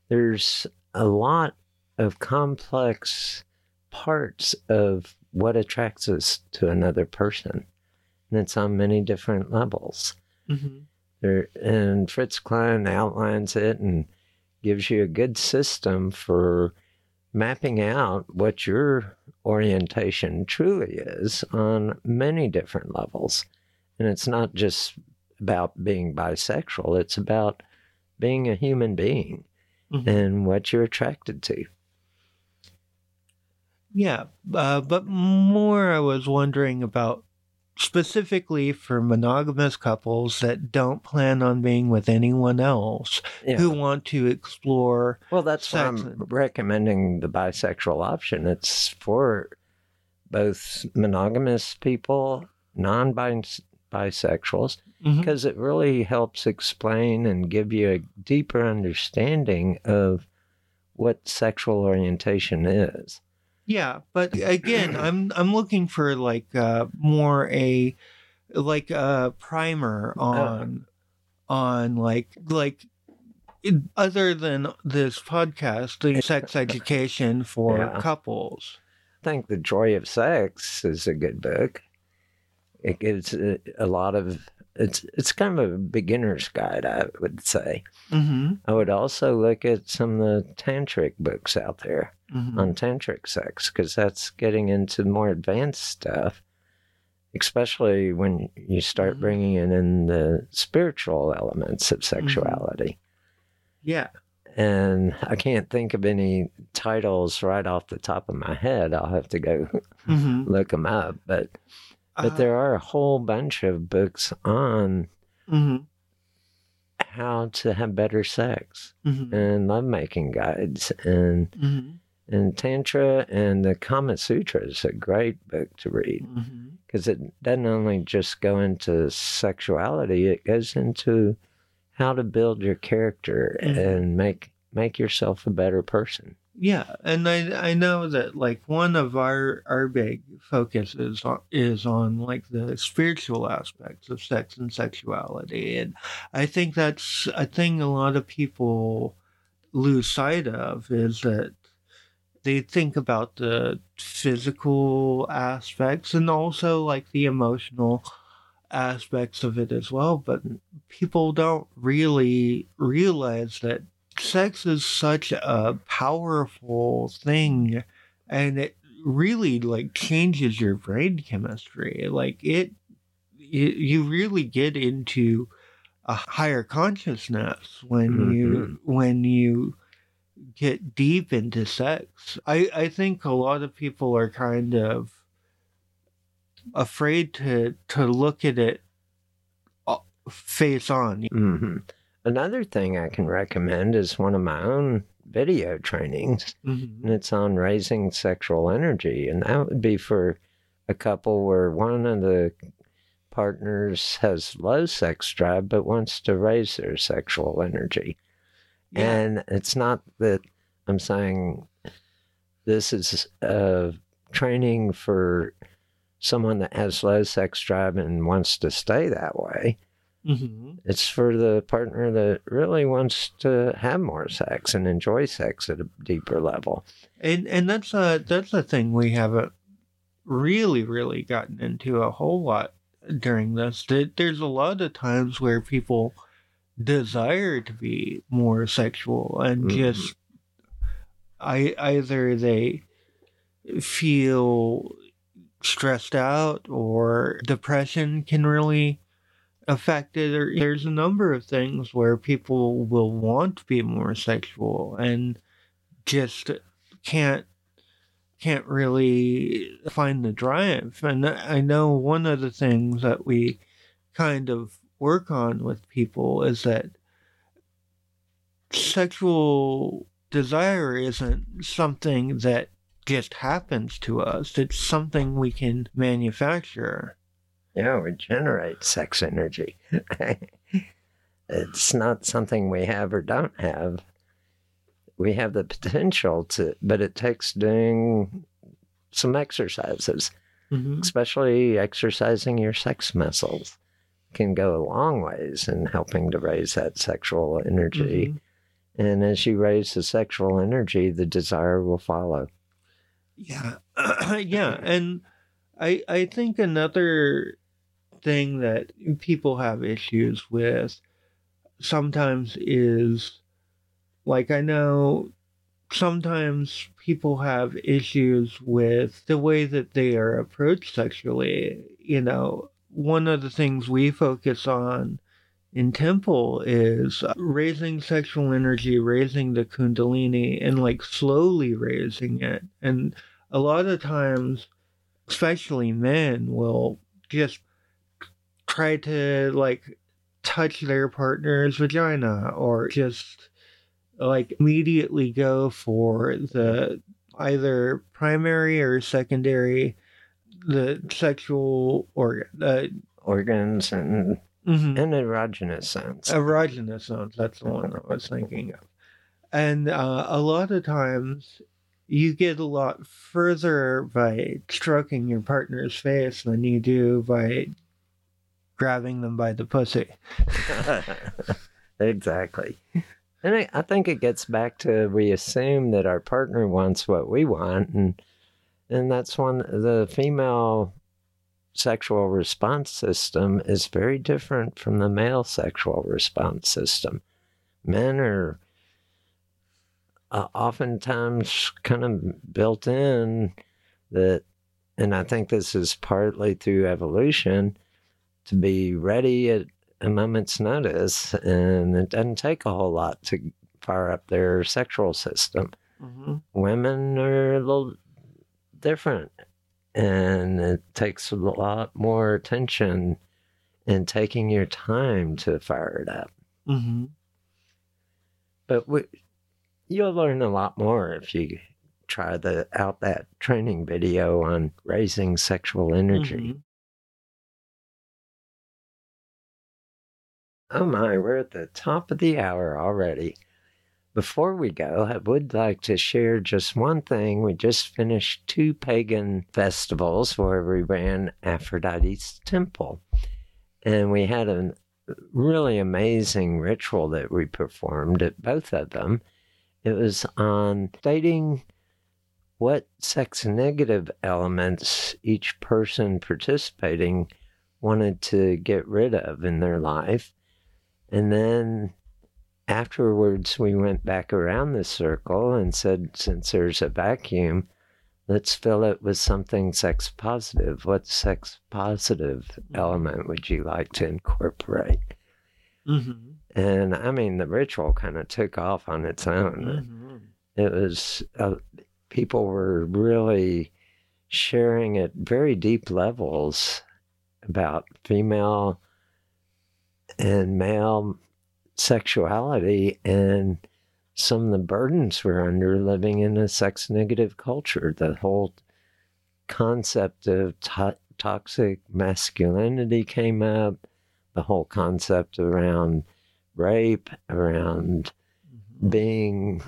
there's a lot of complex parts of what attracts us to another person. And it's on many different levels. Mhm. There, and Fritz Klein outlines it and gives you a good system for mapping out what your orientation truly is on many different levels. And it's not just about being bisexual, it's about being a human being Mhm. and what you're attracted to. Yeah, uh, but more I was wondering about specifically for monogamous couples that don't plan on being with anyone else Yeah. who want to explore. Well, that's why I'm and- recommending the bisexual option. It's for both monogamous people, non bisexuals, Mhm. because it really helps explain and give you a deeper understanding of what sexual orientation is. Yeah, but again, I'm I'm looking for like uh, more a like a primer on on like like other than this podcast, the sex education for Yeah. couples. I think The Joy of Sex is a good book. It gives a, a lot of it's it's kind of a beginner's guide, I would say. Mm-hmm. I would also look at some of the tantric books out there mm-hmm. on tantric sex because that's getting into more advanced stuff, especially when you start Mhm. bringing in, the spiritual elements of sexuality. Yeah. And I can't think of any titles right off the top of my head. I'll have to go Mm-hmm. look them up. But but there are a whole bunch of books on Mm-hmm. how to have better sex Mm-hmm. and lovemaking guides and Mm-hmm. and tantra and the Kama Sutra is a great book to read Mm-hmm. because it doesn't only just go into sexuality; it goes into how to build your character Mhm. and make make yourself a better person. Yeah, and I I know that like one of our our big focuses on, is on like the spiritual aspects of sex and sexuality, and I think that's a thing a lot of people lose sight of is that they think about the physical aspects and also like the emotional aspects of it as well, but people don't really realize that sex is such a powerful thing and it really like changes your brain chemistry. Like it, it you really get into a higher consciousness when you when you get deep into sex. I i think a lot of people are kind of afraid to to look at it uh, face on. Hmm Another thing I can recommend is one of my own video trainings, Mhm. and it's on raising sexual energy, and that would be for a couple where one of the partners has low sex drive but wants to raise their sexual energy. Yeah. And it's not that I'm saying this is a training for someone that has low sex drive and wants to stay that way. Hmm It's for the partner that really wants to have more sex and enjoy sex at a deeper level. And and that's a that's a thing we haven't really really gotten into a whole lot during this. That There's a lot of times where people desire to be more sexual and Mhm. just I either they feel stressed out or depression can really affect it or there's a number of things where people will want to be more sexual and just can't can't really find the drive. And i know one of the things that we kind of work on with people is that sexual desire isn't something that just happens to us. It's something we can manufacture Yeah, we generate sex energy. it's not something we have or don't have. We have the potential to, but it takes doing some exercises, mm-hmm. especially exercising your sex muscles can go a long ways in helping to raise that sexual energy. And as you raise the sexual energy, the desire will follow. Yeah, yeah, and I I think another thing that people have issues with sometimes is like I know sometimes people have issues with the way that they are approached sexually. You know, one of the things we focus on in temple is raising sexual energy, raising the kundalini, and like slowly raising it. And a lot of times, especially men, will just try to like touch their partner's vagina or just like immediately go for the either primary or secondary the sexual organ uh, Organs and, mhm. and erogenous zones. erogenous zones that's the one i was thinking of and uh, a lot of times you get a lot further by stroking your partner's face than you do by grabbing them by the pussy exactly. And I, I think it gets back to we assume that our partner wants what we want, and and that's one the female sexual response system is very different from the male sexual response system. Men are uh, oftentimes kind of built in that, and I think this is partly through evolution to be ready at a moment's notice, and it doesn't take a whole lot to fire up their sexual system. mm-hmm. Women are a little different, and it takes a lot more attention and taking your time to fire it up. Mm-hmm. But we, you'll learn a lot more if you try the out that training video on raising sexual energy. Mhm. Oh my, we're at the top of the hour already. Before we go, I would like to share just one thing. We just finished two pagan festivals where we ran Aphrodite's temple. And we had a really amazing ritual that we performed at both of them. It was on stating what sex negative elements each person participating wanted to get rid of in their life. And then afterwards, we went back around the circle and said, since there's a vacuum, let's fill it with something sex positive. What sex positive element would you like to incorporate? Mm-hmm. And I mean, the ritual kind of took off on its own. Mm-hmm. It was, uh, people were really sharing at very deep levels about female and male sexuality and some of the burdens we're under living in a sex negative culture. The whole concept of t- toxic masculinity came up, the whole concept around rape, around being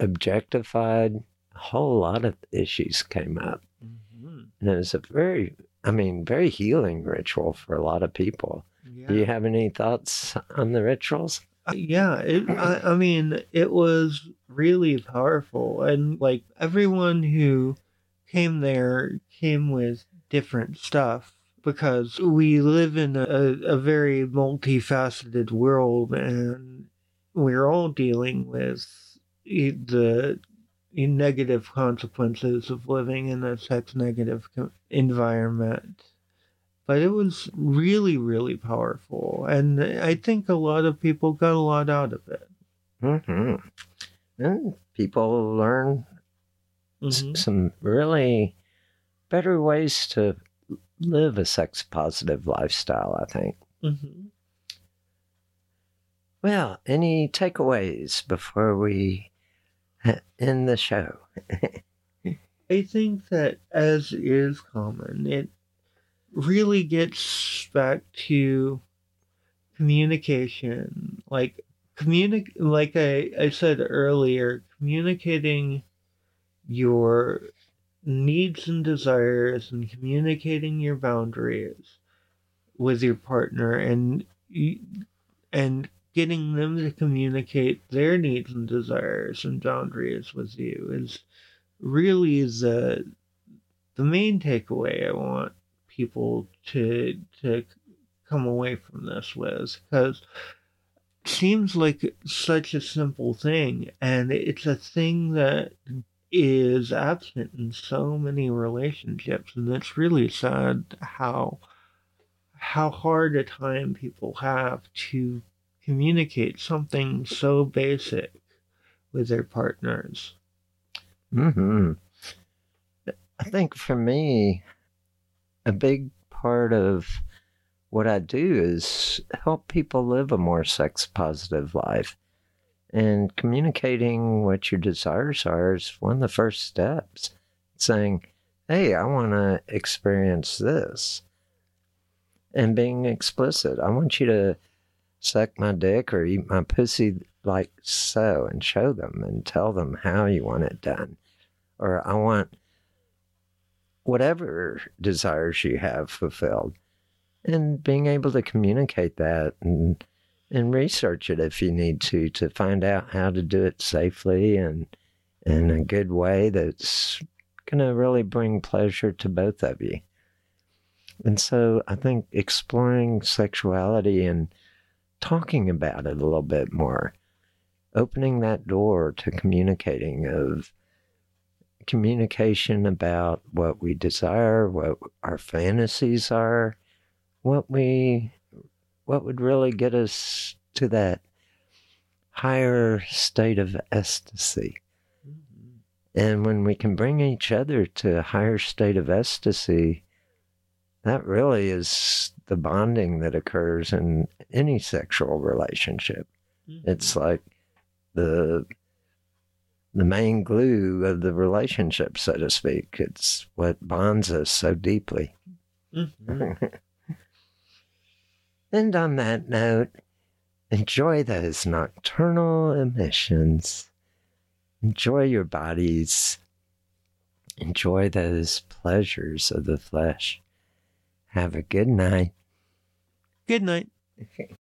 objectified. A whole lot of issues came up. Mhm. And it was a very, I mean, very healing ritual for a lot of people. Yeah. Do you have any thoughts on the rituals? Uh, yeah it, I, I mean it was really powerful and like everyone who came there came with different stuff because we live in a, a very multifaceted world and we're all dealing with the negative consequences of living in a sex negative environment but it was really really powerful and i think a lot of people got a lot out of it hmm And people learn s- Mhm. some really better ways to live a sex positive lifestyle, I think. Mhm. Well, any takeaways before we end the show? i think that as is common it really gets back to communication. Like communic like I, I said earlier communicating your needs and desires and communicating your boundaries with your partner and and getting them to communicate their needs and desires and boundaries with you is really the the main takeaway I want people to to come away from this with because seems like such a simple thing and it's a thing that is absent in so many relationships and it's really sad how how hard a time people have to communicate something so basic with their partners. Hmm I think for me, a big part of what I do is help people live a more sex positive life. And communicating what your desires are is one of the first steps. Saying, hey, I want to experience this. And being explicit. I want you to suck my dick or eat my pussy like so and show them and tell them how you want it done. Or I want whatever desires you have fulfilled and being able to communicate that and and research it if you need to to find out how to do it safely and in a good way that's going to really bring pleasure to both of you. And so I think exploring sexuality and talking about it a little bit more, opening that door to communicating of communication about what we desire, what our fantasies are, what we what would really get us to that higher state of ecstasy. Mm-hmm. And when we can bring each other to a higher state of ecstasy, that really is the bonding that occurs in any sexual relationship. Mm-hmm. It's like the the main glue of the relationship, so to speak. It's what bonds us so deeply. Mhm. And on that note, enjoy those nocturnal emissions. Enjoy your bodies. Enjoy those pleasures of the flesh. Have a good night. good night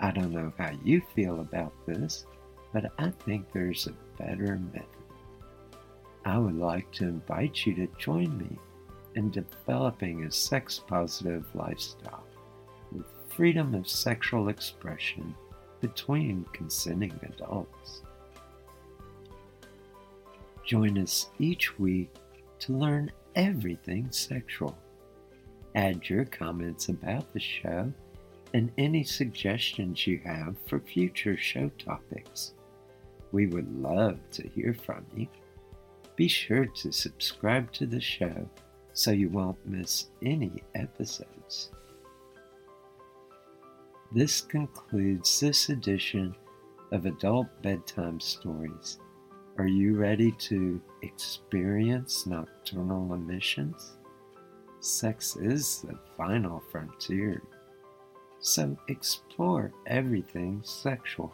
I don't know how you feel about this, but I think there's a better method. I would like to invite you to join me in developing a sex positive lifestyle with freedom of sexual expression between consenting adults. Join us each week to learn everything sexual. Add your comments about the show and any suggestions you have for future show topics. We would love to hear from you. Be sure to subscribe to the show so you won't miss any episodes. This concludes this edition of Adult Bedtime Stories. Are you ready to experience nocturnal emissions? Sex is the final frontier, so explore everything sexual.